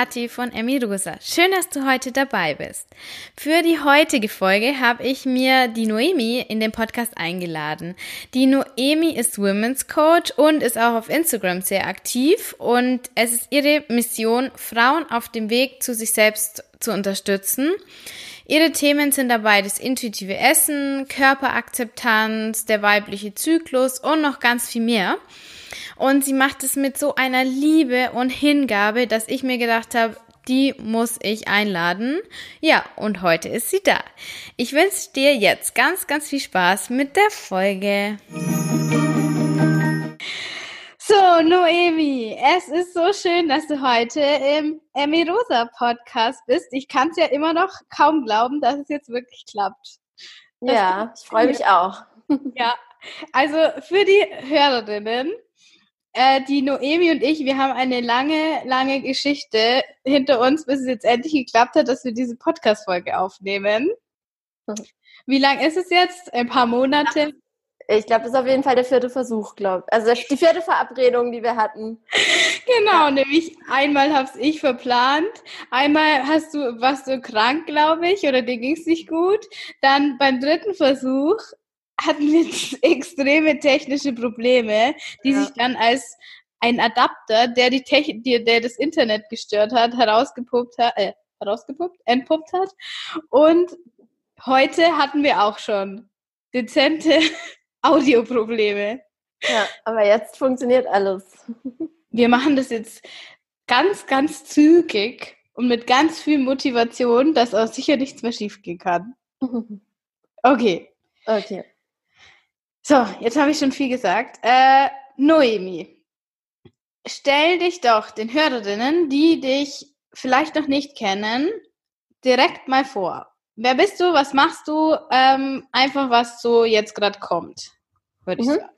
Kathi von Emmy Rosa. Schön, dass du heute dabei bist. Für die heutige Folge habe ich mir die Noemi in den Podcast eingeladen. Die Noemi ist Women's Coach und ist auch auf Instagram sehr aktiv und es ist ihre Mission, Frauen auf dem Weg zu sich selbst zu unterstützen. Ihre Themen sind dabei das intuitive Essen, Körperakzeptanz, der weibliche Zyklus und noch ganz viel mehr. Und sie macht es mit so einer Liebe und Hingabe, dass ich mir gedacht habe, die muss ich einladen. Ja, und heute ist sie da. Ich wünsche dir jetzt ganz, ganz viel Spaß mit der Folge. So, Noemi, es ist so schön, dass du heute im Emirosa Podcast bist. Ich kann es ja immer noch kaum glauben, dass es jetzt wirklich klappt. Das ja, ich freue mich auch. Ja, also für die Hörerinnen, äh, die Noemi und ich, wir haben eine lange, lange Geschichte hinter uns, bis es jetzt endlich geklappt hat, dass wir diese Podcast-Folge aufnehmen. Wie lang ist es jetzt? Ein paar Monate? Ich glaube, das ist auf jeden Fall der vierte Versuch, glaube ich. Also die vierte Verabredung, die wir hatten. Genau, ja. nämlich einmal habe ich verplant, einmal hast du, warst du krank, glaube ich, oder dir ging es nicht gut. Dann beim dritten Versuch hatten wir extreme technische Probleme, die ja. sich dann als ein Adapter, der die Techn der, der das Internet gestört hat, herausgepuppt hat, äh, herausgepuppt, entpuppt hat. Und heute hatten wir auch schon dezente Audioprobleme. Ja, aber jetzt funktioniert alles. Wir machen das jetzt ganz, ganz zügig und mit ganz viel Motivation, dass auch sicher nichts mehr schiefgehen kann. Okay. Okay. So, jetzt habe ich schon viel gesagt. Äh, Noemi, stell dich doch den Hörerinnen, die dich vielleicht noch nicht kennen, direkt mal vor. Wer bist du? Was machst du? Ähm, einfach, was so jetzt gerade kommt, würde ich mhm. sagen.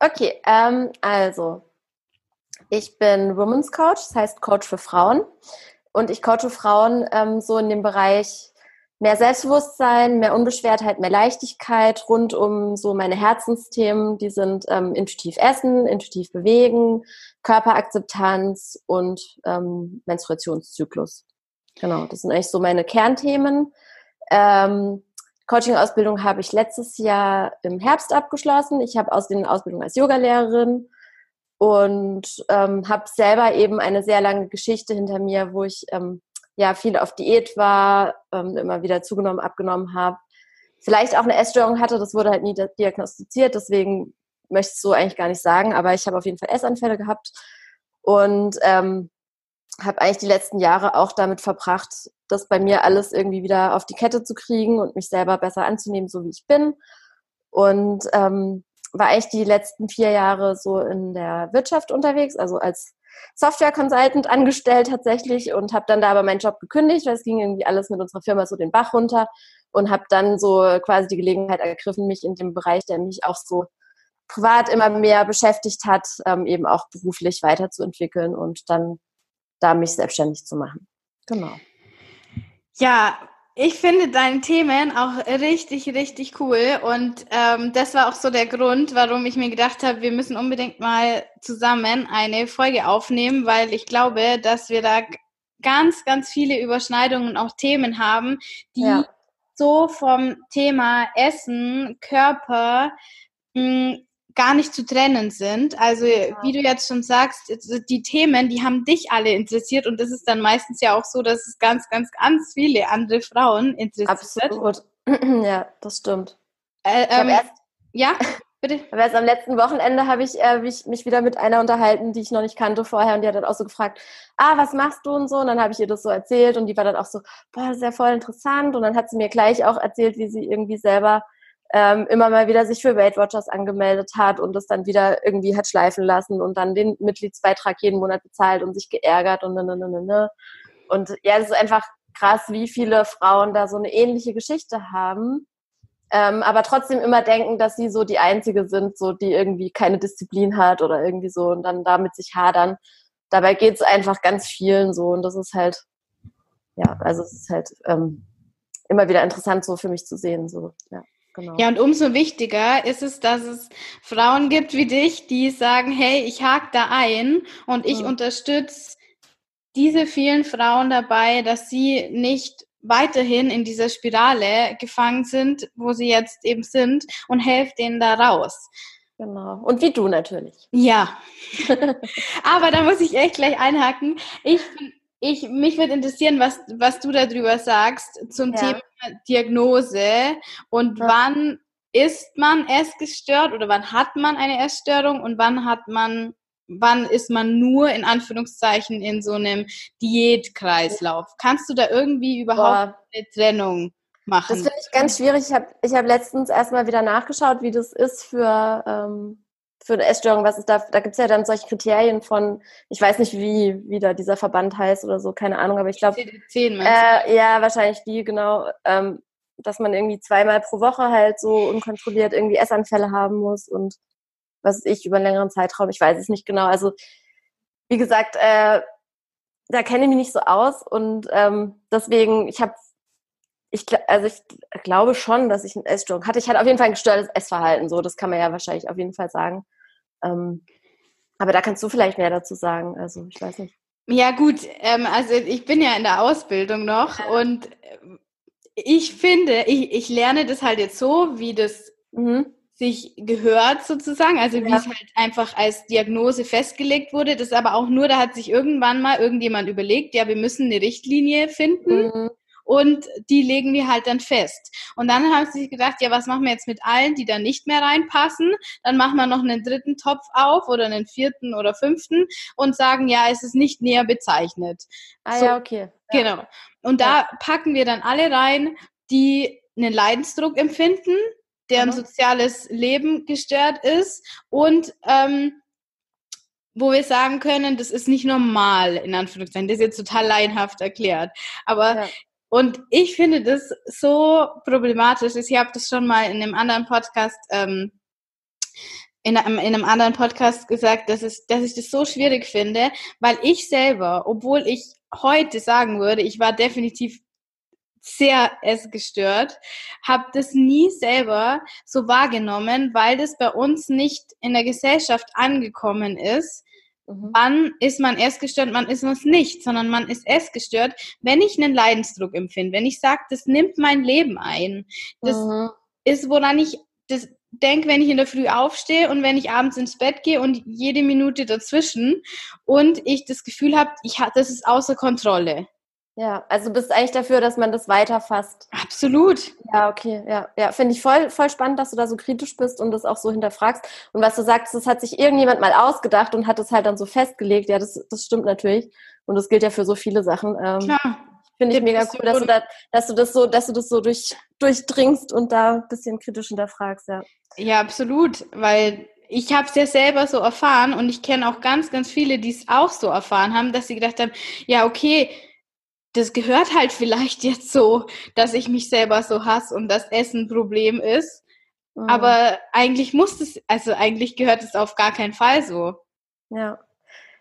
Okay, ähm, also ich bin Women's Coach, das heißt Coach für Frauen. Und ich coache Frauen ähm, so in dem Bereich mehr Selbstbewusstsein, mehr Unbeschwertheit, mehr Leichtigkeit rund um so meine Herzensthemen. Die sind ähm, intuitiv essen, intuitiv bewegen, Körperakzeptanz und ähm, Menstruationszyklus. Genau, das sind eigentlich so meine Kernthemen. Ähm, Coaching-Ausbildung habe ich letztes Jahr im Herbst abgeschlossen. Ich habe aus den Ausbildung als Yogalehrerin und ähm, habe selber eben eine sehr lange Geschichte hinter mir, wo ich ähm, ja viel auf Diät war, ähm, immer wieder zugenommen, abgenommen habe. Vielleicht auch eine Essstörung hatte, das wurde halt nie diagnostiziert, deswegen möchte ich es so eigentlich gar nicht sagen, aber ich habe auf jeden Fall Essanfälle gehabt und ähm, habe eigentlich die letzten Jahre auch damit verbracht, das bei mir alles irgendwie wieder auf die Kette zu kriegen und mich selber besser anzunehmen, so wie ich bin. Und ähm, war eigentlich die letzten vier Jahre so in der Wirtschaft unterwegs, also als Software Consultant angestellt tatsächlich und habe dann da aber meinen Job gekündigt, weil es ging irgendwie alles mit unserer Firma so den Bach runter und habe dann so quasi die Gelegenheit ergriffen, mich in dem Bereich, der mich auch so privat immer mehr beschäftigt hat, ähm, eben auch beruflich weiterzuentwickeln und dann da mich selbstständig zu machen. Genau. Ja, ich finde deine Themen auch richtig, richtig cool. Und ähm, das war auch so der Grund, warum ich mir gedacht habe, wir müssen unbedingt mal zusammen eine Folge aufnehmen, weil ich glaube, dass wir da ganz, ganz viele Überschneidungen und auch Themen haben, die ja. so vom Thema Essen, Körper, mh, hm, gar nicht zu trennen sind. Also ja. wie du jetzt schon sagst, die Themen, die haben dich alle interessiert und das ist dann meistens ja auch so, dass es ganz, ganz, ganz viele andere Frauen interessiert. Absolut. Ja, das stimmt. Äh, ähm, erst, ja, bitte. Aber erst am letzten Wochenende habe ich, äh, mich, mich wieder mit einer unterhalten, die ich noch nicht kannte vorher und die hat dann auch so gefragt, ah, was machst du und so und dann habe ich ihr das so erzählt und die war dann auch so, boah, das ist ja voll interessant und dann hat sie mir gleich auch erzählt, wie sie irgendwie selber ähm, immer mal wieder sich für Weight Watchers angemeldet hat und das dann wieder irgendwie hat schleifen lassen und dann den Mitgliedsbeitrag jeden Monat bezahlt und sich geärgert und ne, ne, ne, ne. ne. Und ja, es ist einfach krass, wie viele Frauen da so eine ähnliche Geschichte haben, ähm, aber trotzdem immer denken, dass sie so die Einzige sind, so die irgendwie keine Disziplin hat oder irgendwie so und dann damit sich hadern. Dabei geht es einfach ganz vielen so und das ist halt, ja, also es ist halt ähm, immer wieder interessant so für mich zu sehen, so, ja. Genau. Ja, und umso wichtiger ist es, dass es Frauen gibt wie dich, die sagen, hey, ich hake da ein und ich mhm. unterstütze diese vielen Frauen dabei, dass sie nicht weiterhin in dieser Spirale gefangen sind, wo sie jetzt eben sind und helft denen da raus. Genau. Und wie du natürlich. Ja. Aber da muss ich echt gleich einhaken. Ich, ich, mich würde interessieren, was, was du darüber sagst zum ja. Thema Diagnose und ja. wann ist man essgestört oder wann hat man eine Essstörung und wann hat man wann ist man nur in Anführungszeichen in so einem Diätkreislauf? Kannst du da irgendwie überhaupt Boah. eine Trennung machen? Das finde ich ganz schwierig. Ich habe ich hab letztens erstmal wieder nachgeschaut, wie das ist für, ähm, für eine Essstörung. Was ist da? Da gibt es ja dann solche Kriterien von, ich weiß nicht, wie, wie da dieser Verband heißt oder so, keine Ahnung, aber ich glaube. CD10 äh, Ja, wahrscheinlich die, genau. Ähm, dass man irgendwie zweimal pro Woche halt so unkontrolliert irgendwie Essanfälle haben muss und was ich, über einen längeren Zeitraum, ich weiß es nicht genau. Also, wie gesagt, äh, da kenne ich mich nicht so aus und ähm, deswegen, ich habe, ich, also ich glaube schon, dass ich eine Essstörung hatte. Ich hatte auf jeden Fall ein gestörtes Essverhalten, so, das kann man ja wahrscheinlich auf jeden Fall sagen. Ähm, aber da kannst du vielleicht mehr dazu sagen. Also, ich weiß nicht. Ja, gut, ähm, also ich bin ja in der Ausbildung noch ja. und äh, ich finde, ich, ich lerne das halt jetzt so, wie das mhm sich gehört sozusagen, also wie ja. es halt einfach als Diagnose festgelegt wurde. Das aber auch nur, da hat sich irgendwann mal irgendjemand überlegt, ja, wir müssen eine Richtlinie finden mhm. Und die legen wir halt dann fest. Und dann haben sie sich gedacht, ja, was machen wir jetzt mit allen, die da nicht mehr reinpassen? Dann machen wir noch einen dritten Topf auf oder einen vierten oder fünften und sagen, ja, es ist nicht näher bezeichnet. Ah so, ja, okay. Ja. Genau. Und da packen wir dann alle rein, die einen Leidensdruck empfinden, deren mhm. soziales Leben gestört ist und ähm, wo wir sagen können, das ist nicht normal, in Anführungszeichen. Das ist jetzt total laienhaft erklärt. Aber ja. Und ich finde das so problematisch. Ich habe das schon mal in einem anderen Podcast, ähm, in, einem, in einem anderen Podcast gesagt, dass, es, dass ich das so schwierig finde, weil ich selber, obwohl ich heute sagen würde, ich war definitiv sehr essgestört, habe das nie selber so wahrgenommen, weil das bei uns nicht in der Gesellschaft angekommen ist. Mhm. Wann ist man essgestört, man ist es nicht, sondern man ist essgestört, wenn ich einen Leidensdruck empfinde, wenn ich sage, das nimmt mein Leben ein. Das mhm. ist, woran ich das denke, wenn ich in der Früh aufstehe und wenn ich abends ins Bett gehe und jede Minute dazwischen und ich das Gefühl habe, ich das ist außer Kontrolle. Ja, also bist eigentlich dafür, dass man das weiterfasst. Absolut. Ja, okay, ja, ja, finde ich voll, voll spannend, dass du da so kritisch bist und das auch so hinterfragst. Und was du sagst, das hat sich irgendjemand mal ausgedacht und hat es halt dann so festgelegt. Ja, das, das stimmt natürlich. Und das gilt ja für so viele Sachen. Ähm, Klar. Finde ich mega cool, dass du, da, dass du das so, dass du das so durch, durchdringst und da ein bisschen kritisch hinterfragst, ja. Ja, absolut, weil ich habe es ja selber so erfahren und ich kenne auch ganz, ganz viele, die es auch so erfahren haben, dass sie gedacht haben, ja, okay, das gehört halt vielleicht jetzt so, dass ich mich selber so hasse und das Essen ein Problem ist. Mhm. Aber eigentlich muss es, also eigentlich gehört es auf gar keinen Fall so. Ja.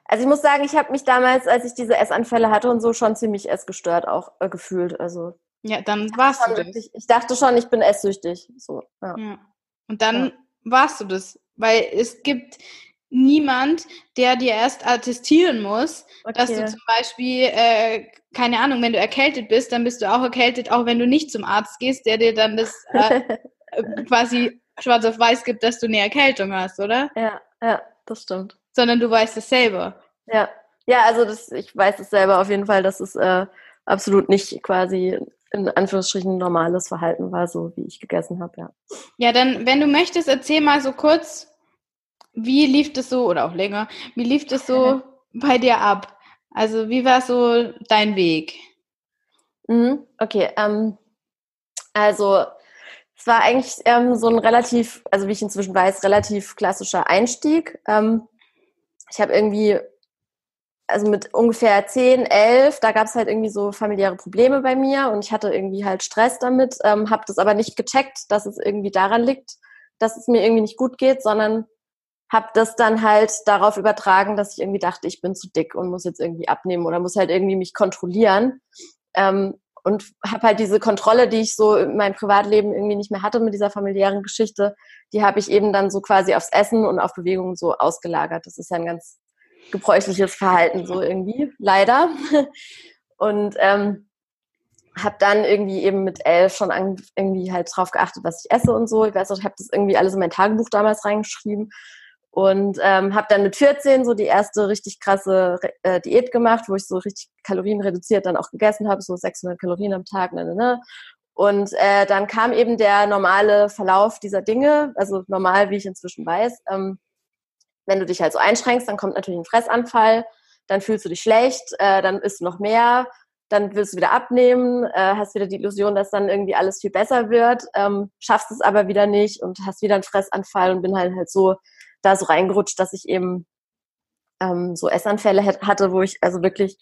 Also ich muss sagen, ich habe mich damals, als ich diese Essanfälle hatte und so, schon ziemlich essgestört auch äh, gefühlt. Also ja, dann warst du das. Ich, ich, dachte schon, ich bin esssüchtig. So, ja. ja. Und dann ja. warst du das, weil es gibt niemand, der dir erst attestieren muss, okay. dass du zum Beispiel, äh, keine Ahnung, wenn du erkältet bist, dann bist du auch erkältet, auch wenn du nicht zum Arzt gehst, der dir dann das äh, quasi schwarz auf weiß gibt, dass du eine Erkältung hast, oder? Ja, ja, das stimmt. Sondern du weißt es selber. Ja, ja, also das, ich weiß es selber auf jeden Fall, dass es äh, absolut nicht quasi in Anführungsstrichen normales Verhalten war, so wie ich gegessen habe, ja. Ja, dann, wenn du möchtest, erzähl mal so kurz, wie lief das so, oder auch länger, wie lief das so bei dir ab? Also wie war so dein Weg? Mhm, okay, ähm, also es war eigentlich ähm, so ein relativ, also wie ich inzwischen weiß, relativ klassischer Einstieg. Ähm, ich habe irgendwie, also mit ungefähr 10, 11, da gab es halt irgendwie so familiäre Probleme bei mir und ich hatte irgendwie halt Stress damit, ähm, habe das aber nicht gecheckt, dass es irgendwie daran liegt, dass es mir irgendwie nicht gut geht, sondern habe das dann halt darauf übertragen, dass ich irgendwie dachte, ich bin zu dick und muss jetzt irgendwie abnehmen oder muss halt irgendwie mich kontrollieren. Ähm, und habe halt diese Kontrolle, die ich so in meinem Privatleben irgendwie nicht mehr hatte mit dieser familiären Geschichte, die habe ich eben dann so quasi aufs Essen und auf Bewegungen so ausgelagert. Das ist ja ein ganz gebräuchliches Verhalten so irgendwie, leider. Und ähm, habe dann irgendwie eben mit elf schon an, irgendwie halt drauf geachtet, was ich esse und so. Ich weiß auch, ich habe das irgendwie alles in mein Tagebuch damals reingeschrieben und ähm, habe dann mit 14 so die erste richtig krasse äh, Diät gemacht, wo ich so richtig Kalorien reduziert dann auch gegessen habe, so 600 Kalorien am Tag. Ne, ne, ne. Und äh, dann kam eben der normale Verlauf dieser Dinge, also normal, wie ich inzwischen weiß. Ähm, wenn du dich halt so einschränkst, dann kommt natürlich ein Fressanfall, dann fühlst du dich schlecht, äh, dann isst du noch mehr, dann willst du wieder abnehmen, äh, hast wieder die Illusion, dass dann irgendwie alles viel besser wird, ähm, schaffst es aber wieder nicht und hast wieder einen Fressanfall und bin halt halt so da so reingerutscht, dass ich eben ähm, so Essanfälle hatte, wo ich also wirklich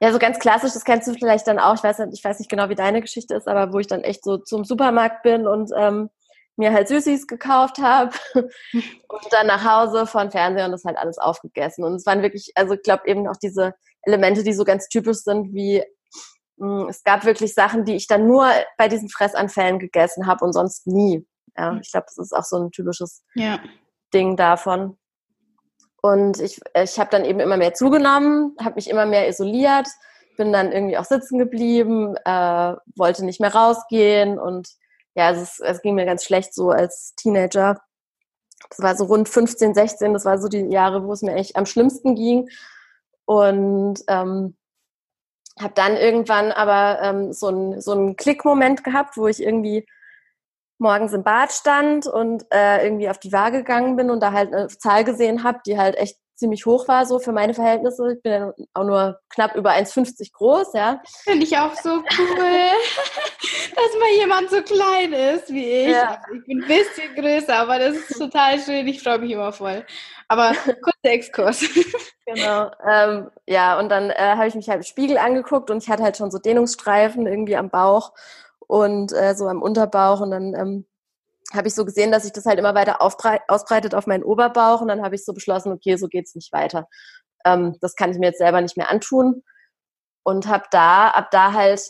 ja, so ganz klassisch, das kennst du vielleicht dann auch, ich weiß, nicht, ich weiß nicht genau, wie deine Geschichte ist, aber wo ich dann echt so zum Supermarkt bin und ähm, mir halt Süßis gekauft habe und dann nach Hause von Fernseher und das halt alles aufgegessen. Und es waren wirklich, also ich glaube eben auch diese Elemente, die so ganz typisch sind, wie mh, hm, es gab wirklich Sachen, die ich dann nur bei diesen Fressanfällen gegessen habe und sonst nie. Ja, hm. ich glaube, das ist auch so ein typisches ja. Ding davon. Und ich, ich habe dann eben immer mehr zugenommen, habe mich immer mehr isoliert, bin dann irgendwie auch sitzen geblieben, äh, wollte nicht mehr rausgehen und ja, es, es ging mir ganz schlecht so als Teenager. Das war so rund 15, 16, das war so die Jahre, wo es mir echt am schlimmsten ging. Und ähm, habe dann irgendwann aber ähm, so einen so einen Klickmoment gehabt, wo ich irgendwie morgens im Bad stand und äh, irgendwie auf die Waage gegangen bin und da halt eine Zahl gesehen habe, die halt echt ziemlich hoch war, so für meine Verhältnisse. Ich bin ja auch nur knapp über 1,50 groß, ja. Finde ich auch so cool, dass mal jemand so klein ist wie ich. Ja. Also ich bin ein bisschen größer, aber das ist total schön. Ich freue mich immer voll. Aber kurzer Exkurs. genau. Ähm, ja, und dann äh, habe ich mich halt im Spiegel angeguckt und ich hatte halt schon so Dehnungsstreifen irgendwie am Bauch und äh, so am Unterbauch und dann ähm, habe ich so gesehen, dass sich das halt immer weiter ausbreitet auf meinen Oberbauch und dann habe ich so beschlossen, okay, so geht's nicht weiter. Ähm, das kann ich mir jetzt selber nicht mehr antun und habe da ab da halt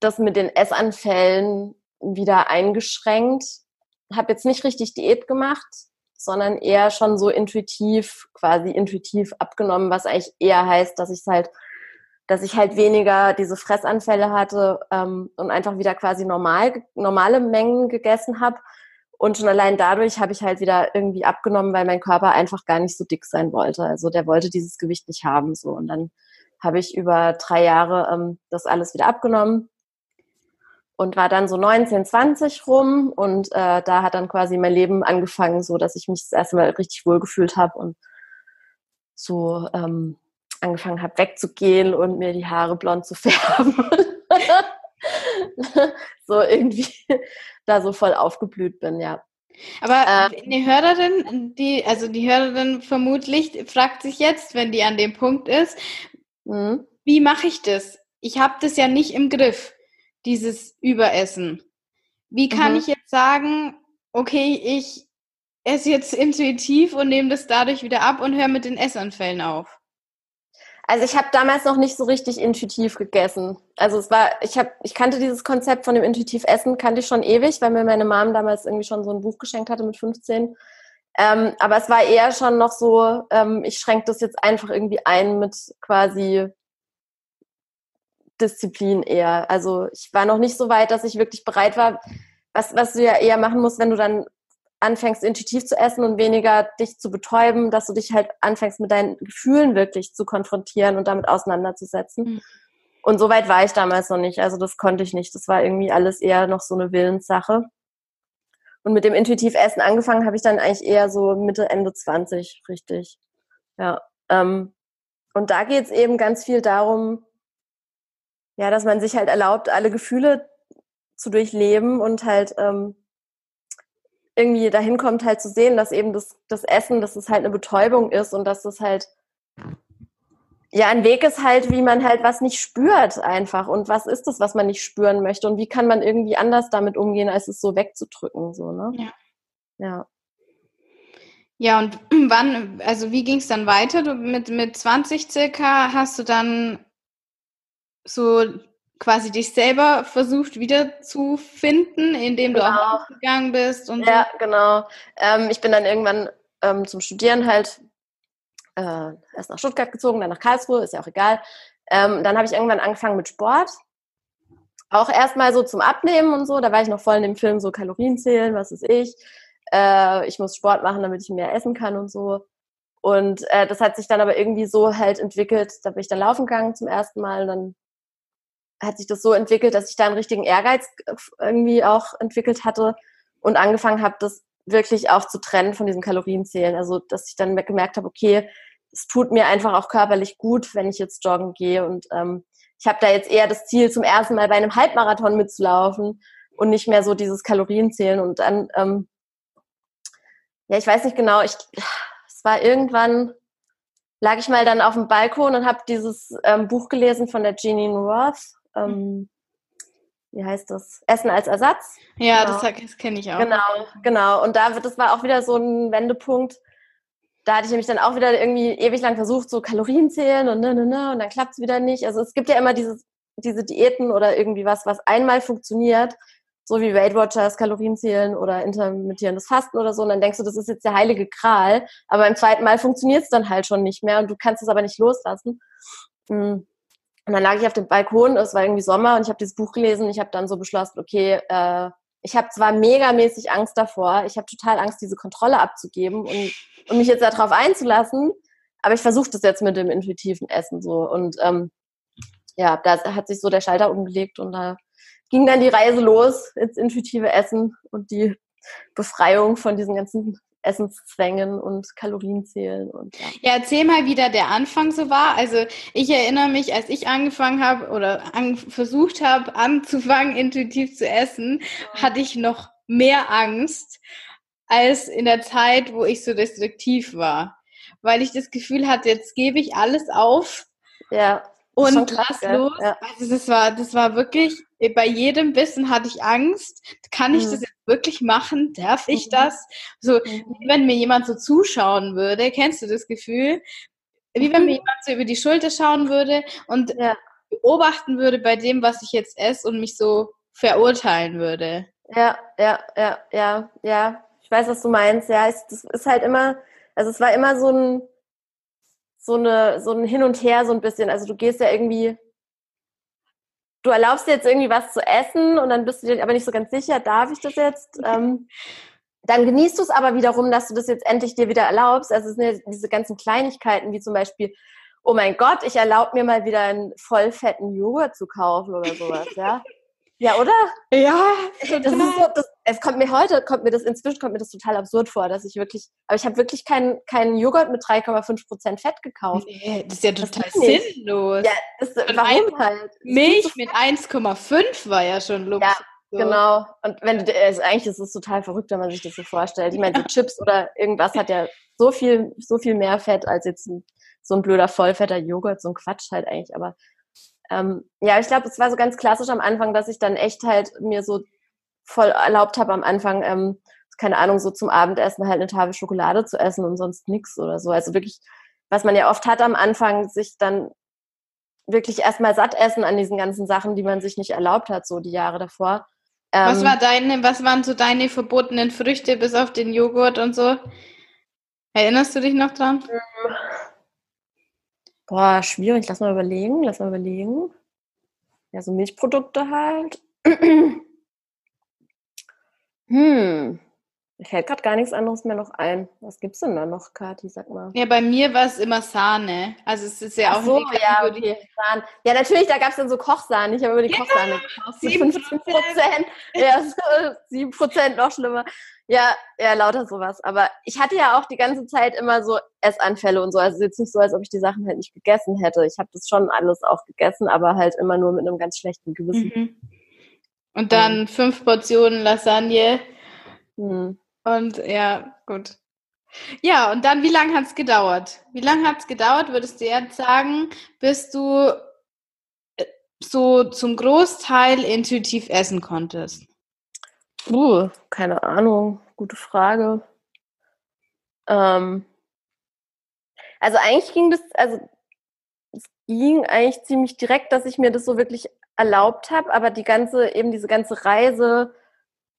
das mit den Essanfällen wieder eingeschränkt. Habe jetzt nicht richtig Diät gemacht, sondern eher schon so intuitiv, quasi intuitiv abgenommen, was eigentlich eher heißt, dass ich halt dass ich halt weniger diese Fressanfälle hatte ähm, und einfach wieder quasi normal, normale Mengen gegessen habe. Und schon allein dadurch habe ich halt wieder irgendwie abgenommen, weil mein Körper einfach gar nicht so dick sein wollte. Also der wollte dieses Gewicht nicht haben. So. Und dann habe ich über drei Jahre ähm, das alles wieder abgenommen und war dann so 19, 20 rum und äh, da hat dann quasi mein Leben angefangen, so dass ich mich das erste Mal richtig wohlgefühlt habe und so ähm, angefangen habe wegzugehen und mir die Haare blond zu färben. so irgendwie da so voll aufgeblüht bin, ja. Aber ähm, die Hörerin, die, also die Hörerin vermutlich fragt sich jetzt, wenn die an dem Punkt ist, mhm. wie mache ich das? Ich habe das ja nicht im Griff, dieses Überessen. Wie kann mhm. ich jetzt sagen, okay, ich esse jetzt intuitiv und nehme das dadurch wieder ab und höre mit den Essanfällen auf? Also ich habe damals noch nicht so richtig intuitiv gegessen. Also es war, ich habe, ich kannte dieses Konzept von dem intuitiv Essen, kannte ich schon ewig, weil mir meine Mom damals irgendwie schon so ein Buch geschenkt hatte mit 15. Ähm, aber es war eher schon noch so, ähm, ich schränke das jetzt einfach irgendwie ein mit quasi Disziplin eher. Also ich war noch nicht so weit, dass ich wirklich bereit war, was, was du ja eher machen musst, wenn du dann anfängst intuitiv zu essen und weniger dich zu betäuben, dass du dich halt anfängst mit deinen Gefühlen wirklich zu konfrontieren und damit auseinanderzusetzen. Mhm. Und so weit war ich damals noch nicht. Also das konnte ich nicht. Das war irgendwie alles eher noch so eine Willenssache. Und mit dem intuitiv Essen angefangen habe ich dann eigentlich eher so Mitte, Ende 20, richtig. Ja. Ähm, und da geht es eben ganz viel darum, ja, dass man sich halt erlaubt, alle Gefühle zu durchleben und halt ähm, irgendwie dahin kommt, halt zu sehen, dass eben das, das Essen, dass es halt eine Betäubung ist und dass es halt ja ein Weg ist halt, wie man halt was nicht spürt einfach und was ist das, was man nicht spüren möchte und wie kann man irgendwie anders damit umgehen, als es so wegzudrücken, so, ne? Ja. Ja. Ja, und wann, also wie ging es dann weiter? Du mit, mit 20 circa hast du dann so quasi dich selber versucht wiederzufinden, indem genau. du auch gegangen bist und ja, so. genau. Ähm, ich bin dann irgendwann ähm, zum Studieren halt äh, erst nach Stuttgart gezogen, dann nach Karlsruhe, ist ja auch egal. Ähm, dann habe ich irgendwann angefangen mit Sport. Auch erstmal so zum Abnehmen und so. Da war ich noch voll in dem Film so Kalorien zählen, was ist ich. Äh, ich muss Sport machen, damit ich mehr essen kann und so. Und äh, das hat sich dann aber irgendwie so halt entwickelt. Da bin ich dann laufen gegangen zum ersten Mal. Und dann hat sich das so entwickelt, dass ich da einen richtigen Ehrgeiz irgendwie auch entwickelt hatte und angefangen habe, das wirklich auch zu trennen von diesem Kalorienzählen. Also, dass ich dann gemerkt habe, okay, es tut mir einfach auch körperlich gut, wenn ich jetzt joggen gehe. Und ähm, ich habe da jetzt eher das Ziel, zum ersten Mal bei einem Halbmarathon mitzulaufen und nicht mehr so dieses Kalorienzählen. Und dann, ähm, ja, ich weiß nicht genau, ich, es war irgendwann, lag ich mal dann auf dem Balkon und habe dieses ähm, Buch gelesen von der Jeanine Roth. Ähm, wie heißt das? Essen als Ersatz. Ja, genau. das, das kenne ich auch. Genau, genau. Und da, das war auch wieder so ein Wendepunkt. Da hatte ich nämlich dann auch wieder irgendwie ewig lang versucht, so Kalorien zählen und ne, ne, ne, und dann klappt es wieder nicht. Also es gibt ja immer dieses, diese Diäten oder irgendwie was, was einmal funktioniert, so wie Weight Watchers, Kalorien zählen oder intermittierendes Fasten oder so. Und dann denkst du, das ist jetzt der heilige Kral. Aber im zweiten Mal funktioniert es dann halt schon nicht mehr und du kannst es aber nicht loslassen. Mhm. Und dann lag ich auf dem Balkon, es war irgendwie Sommer und ich habe dieses Buch gelesen. Ich habe dann so beschlossen, okay, äh, ich habe zwar megamäßig Angst davor, ich habe total Angst, diese Kontrolle abzugeben und, und mich jetzt darauf einzulassen, aber ich versuche das jetzt mit dem intuitiven Essen so. Und ähm, ja, da hat sich so der Schalter umgelegt und da ging dann die Reise los ins intuitive Essen und die Befreiung von diesen ganzen Essenszwängen und Kalorienzählen und ja. ja. erzähl mal, wie da der Anfang so war. Also ich erinnere mich, als ich angefangen habe oder an, versucht habe, anzufangen, intuitiv zu essen, hatte ich noch mehr Angst als in der Zeit, wo ich so restriktiv war. Weil ich das Gefühl hatte, jetzt gebe ich alles auf. Ja. Und lass los. Ja. Also das war, das war wirklich, bei jedem Bissen hatte ich Angst. Kann ich mhm. das jetzt wirklich machen? Darf ich das? So, mhm. wenn mir jemand so zuschauen würde, kennst du das Gefühl? Wie wenn mir mhm. jemand so über die Schulter schauen würde und ja. beobachten würde bei dem, was ich jetzt esse und mich so verurteilen würde. Ja, ja, ja, ja, ja. Ich weiß, was du meinst. Ja, es, das ist halt immer, also es war immer so ein, so eine, so ein Hin und Her so ein bisschen. Also du gehst ja irgendwie, du erlaubst dir jetzt irgendwie was zu essen und dann bist du dir aber nicht so ganz sicher, darf ich das jetzt? Ähm, dann genießt du es aber wiederum, dass du das jetzt endlich dir wieder erlaubst. Also es sind ja diese ganzen Kleinigkeiten, wie zum Beispiel, oh mein Gott, ich erlaube mir mal wieder einen vollfetten Joghurt zu kaufen oder sowas, ja. Ja, oder? Ja, total. Das ist so, das, es kommt mir heute, kommt mir das, inzwischen kommt mir das total absurd vor, dass ich wirklich, aber ich habe wirklich keinen keinen Joghurt mit 3,5 Prozent Fett gekauft. Nee, das ist ja total sinnlos. Ja, das, warum ein, halt? Milch mit 1,5 war ja schon Luxus. Ja, so. Genau. Und wenn du, also eigentlich ist es total verrückt, wenn man sich das so vorstellt. Ich meine, so Chips oder irgendwas hat ja so viel, so viel mehr Fett als jetzt ein, so ein blöder vollfetter Joghurt, so ein Quatsch halt eigentlich. Aber ähm, ja, ich glaube, es war so ganz klassisch am Anfang, dass ich dann echt halt mir so voll erlaubt habe am Anfang, ähm, keine Ahnung, so zum Abendessen halt eine Tafel Schokolade zu essen und sonst nichts oder so. Also wirklich, was man ja oft hat am Anfang, sich dann wirklich erstmal satt essen an diesen ganzen Sachen, die man sich nicht erlaubt hat, so die Jahre davor. Ähm, was war deine, was waren so deine verbotenen Früchte bis auf den Joghurt und so? Erinnerst du dich noch dran? Boah, schwierig. Lass mal überlegen. Lass mal überlegen. Ja, so Milchprodukte halt. hm. Mir fällt gerade gar nichts anderes mehr noch ein. Was gibt's denn da noch, Kathi? Sag mal. Ja, bei mir war es immer Sahne. Also es ist ja auch so, ja, okay. Sahne. Ja, natürlich, da gab es dann so Kochsahne. Ich habe über die ja, Kochsahne gekauft. 15 Prozent. ja, 7 Prozent noch schlimmer. Ja, ja, lauter sowas. Aber ich hatte ja auch die ganze Zeit immer so Essanfälle und so. Also es ist jetzt nicht so, als ob ich die Sachen halt nicht gegessen hätte. Ich habe das schon alles auch gegessen, aber halt immer nur mit einem ganz schlechten Gewissen. Mhm. Und dann mhm. fünf Portionen Lasagne. Mhm. Und ja, gut. Ja, und dann, wie lange hat es gedauert? Wie lange hat es gedauert, würdest du jetzt sagen, bis du äh, so zum Großteil intuitiv essen konntest? Uh, keine Ahnung. Gute Frage. Ähm, also eigentlich ging das, also es ging eigentlich ziemlich direkt, dass ich mir das so wirklich erlaubt habe, aber die ganze, eben diese ganze Reise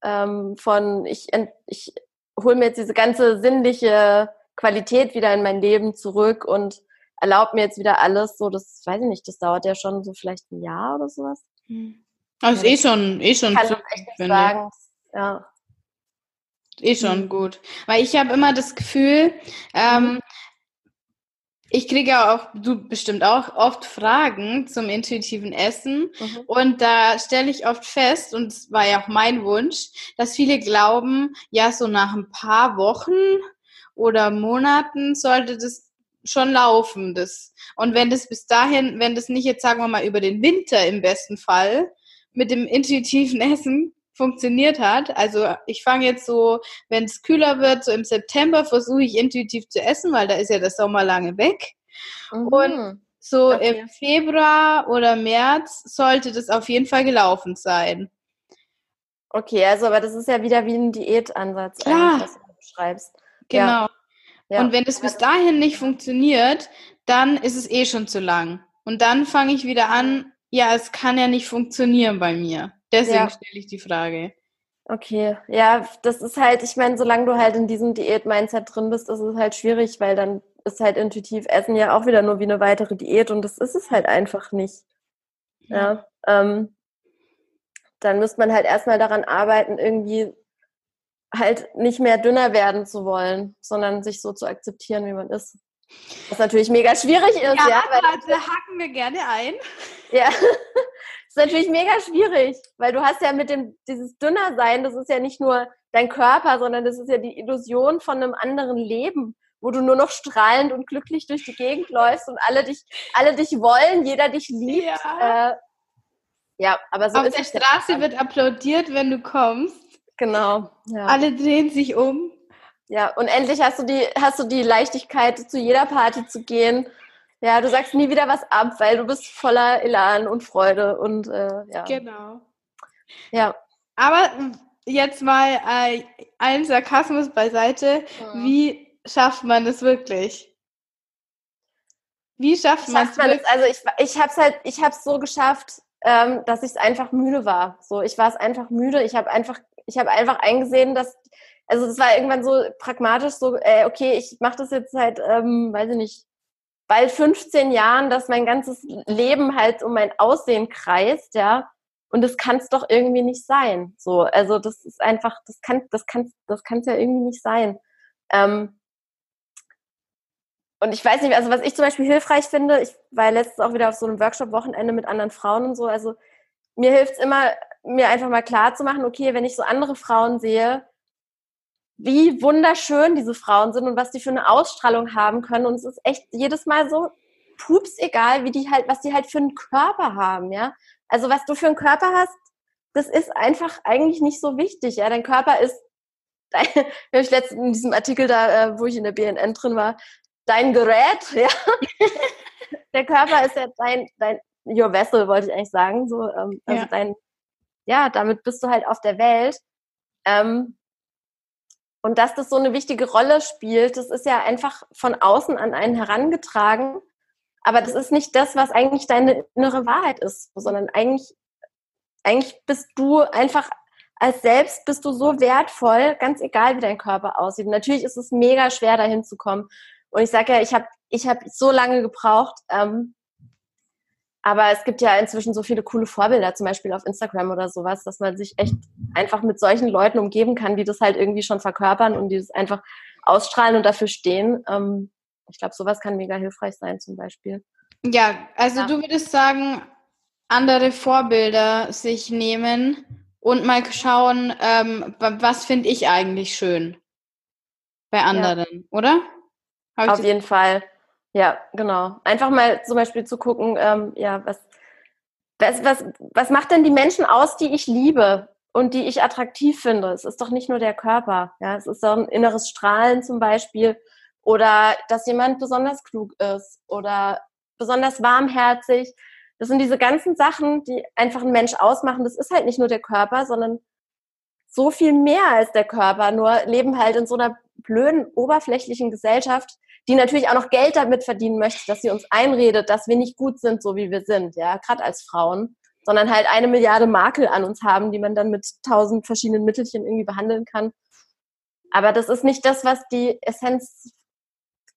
ähm, von ich, ich hole mir jetzt diese ganze sinnliche Qualität wieder in mein Leben zurück und erlaubt mir jetzt wieder alles. So, das weiß ich nicht, das dauert ja schon so vielleicht ein Jahr oder sowas. Hm. Also ja, ist eh schon, eh schon. Kann zu, echt nicht sagen. Ja. Eh schon mhm. gut. Weil ich habe immer das Gefühl, ähm, mhm. Ich kriege ja auch, du bestimmt auch, oft Fragen zum intuitiven Essen. Mhm. Und da stelle ich oft fest, und es war ja auch mein Wunsch, dass viele glauben, ja, so nach ein paar Wochen oder Monaten sollte das schon laufen. Das. Und wenn das bis dahin, wenn das nicht jetzt, sagen wir mal, über den Winter im besten Fall mit dem intuitiven Essen funktioniert hat. Also ich fange jetzt so, wenn es kühler wird, so im September versuche ich intuitiv zu essen, weil da ist ja der Sommer lange weg. Mhm. Und so okay. im Februar oder März sollte das auf jeden Fall gelaufen sein. Okay, also aber das ist ja wieder wie ein Diätansatz, Klar. was du beschreibst. Genau. Ja. Ja. Und wenn es bis dahin nicht funktioniert, dann ist es eh schon zu lang. Und dann fange ich wieder an, ja, es kann ja nicht funktionieren bei mir. Deswegen ja. stelle ich die Frage. Okay, ja, das ist halt, ich meine, solange du halt in diesem Diät-Mindset drin bist, ist es halt schwierig, weil dann ist halt intuitiv Essen ja auch wieder nur wie eine weitere Diät und das ist es halt einfach nicht. Ja, ähm, dann müsste man halt erstmal daran arbeiten, irgendwie halt nicht mehr dünner werden zu wollen, sondern sich so zu akzeptieren, wie man ist. Was natürlich mega schwierig ist, ja. ja weil da hacken wir gerne ein. Ja, natürlich mega schwierig, weil du hast ja mit dem, dieses Dünnersein, das ist ja nicht nur dein Körper, sondern das ist ja die Illusion von einem anderen Leben, wo du nur noch strahlend und glücklich durch die Gegend läufst und alle dich, alle dich wollen, jeder dich liebt. Ja, äh, ja aber so Auf der Straße wird applaudiert, wenn du kommst. Genau. Ja. Alle drehen sich um. Ja, und endlich hast du die, hast du die Leichtigkeit, zu jeder Party zu gehen. Ja, du sagst nie wieder was ab, weil du bist voller Elan und Freude und äh, ja. Genau. Ja. Aber jetzt mal äh, allen Sarkasmus beiseite. Mhm. Wie schafft man das wirklich? Wie schafft man es? Also ich, ich habe es halt, ich habe es so geschafft, ähm, dass ich einfach müde war. So, ich war es einfach müde. Ich habe einfach, ich habe einfach eingesehen, dass also es war irgendwann so pragmatisch, so, äh, okay, ich mache das jetzt seit, ähm, weiß ich nicht, bald 15 Jahren, dass mein ganzes Leben halt um mein Aussehen kreist, ja. Und das kann es doch irgendwie nicht sein. So, also das ist einfach, das kann, das kann, das kann es ja irgendwie nicht sein. Ähm, und ich weiß nicht, also was ich zum Beispiel hilfreich finde, ich war letztens auch wieder auf so einem Workshop-Wochenende mit anderen Frauen und so, also mir hilft es immer, mir einfach mal klar zu machen, okay, wenn ich so andere Frauen sehe, wie wunderschön diese Frauen sind und was die für eine Ausstrahlung haben können. Und es ist echt jedes Mal so pups egal, wie die halt, was die halt für einen Körper haben, ja. Also was du für einen Körper hast, das ist einfach eigentlich nicht so wichtig, ja. Dein Körper ist, dein, wenn ich letztens in diesem Artikel da, äh, wo ich in der BNN drin war, dein Gerät, ja. der Körper ist ja dein, dein, your vessel, wollte ich eigentlich sagen, so, ähm, also ja. dein, ja, damit bist du halt auf der Welt. Ähm, und dass das so eine wichtige Rolle spielt, das ist ja einfach von außen an einen herangetragen. Aber das ist nicht das, was eigentlich deine innere Wahrheit ist, sondern eigentlich, eigentlich bist du einfach als selbst bist du so wertvoll, ganz egal wie dein Körper aussieht. Und natürlich ist es mega schwer, dahin zu kommen. Und ich sage ja, ich habe ich hab so lange gebraucht, ähm, aber es gibt ja inzwischen so viele coole Vorbilder, zum Beispiel auf Instagram oder sowas, dass man sich echt einfach mit solchen Leuten umgeben kann, die das halt irgendwie schon verkörpern und die das einfach ausstrahlen und dafür stehen. Ähm, ich glaube, sowas kann mega hilfreich sein zum Beispiel. Ja, also ja. du würdest sagen, andere Vorbilder sich nehmen und mal schauen, ähm, was finde ich eigentlich schön bei anderen, ja. oder? Auf jeden Fall. Ja, genau. Einfach mal zum Beispiel zu gucken, ähm, ja, was, was, was, was macht denn die Menschen aus, die ich liebe und die ich attraktiv finde? Es ist doch nicht nur der Körper, ja, es ist doch ein inneres Strahlen zum Beispiel oder dass jemand besonders klug ist oder besonders warmherzig. Das sind diese ganzen Sachen, die einfach einen Mensch ausmachen. Das ist halt nicht nur der Körper, sondern so viel mehr als der Körper. Nur leben halt in so einer blöden, oberflächlichen Gesellschaft, die natürlich auch noch Geld damit verdienen möchte, dass sie uns einredet, dass wir nicht gut sind, so wie wir sind, ja, gerade als Frauen, sondern halt eine Milliarde Makel an uns haben, die man dann mit tausend verschiedenen Mittelchen irgendwie behandeln kann. Aber das ist nicht das, was die Essenz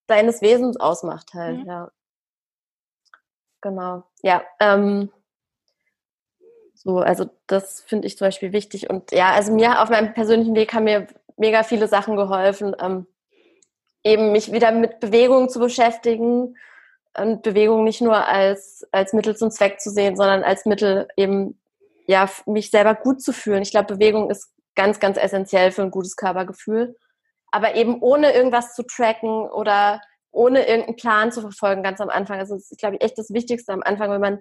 deines Wesens ausmacht halt, mhm. ja. Genau. Ja, ähm, so, also das finde ich zum Beispiel wichtig. Und ja, also mir auf meinem persönlichen Weg haben mir mega viele Sachen geholfen, ähm, eben mich wieder mit Bewegung zu beschäftigen und Bewegung nicht nur als, als Mittel zum Zweck zu sehen, sondern als Mittel eben, ja, mich selber gut zu fühlen. Ich glaube, Bewegung ist ganz, ganz essentiell für ein gutes Körpergefühl. Aber eben ohne irgendwas zu tracken oder ohne irgendeinen Plan zu verfolgen, ganz am Anfang. Also das ist, glaube ich, echt das Wichtigste am Anfang, wenn man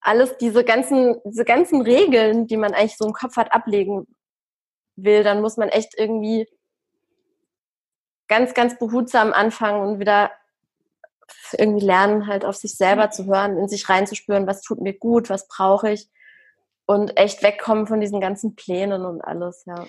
alles, diese ganzen, diese ganzen Regeln, die man eigentlich so im Kopf hat, ablegen will, dann muss man echt irgendwie ganz, ganz behutsam anfangen und wieder irgendwie lernen, halt auf sich selber zu hören, in sich reinzuspüren, was tut mir gut, was brauche ich und echt wegkommen von diesen ganzen Plänen und alles, ja.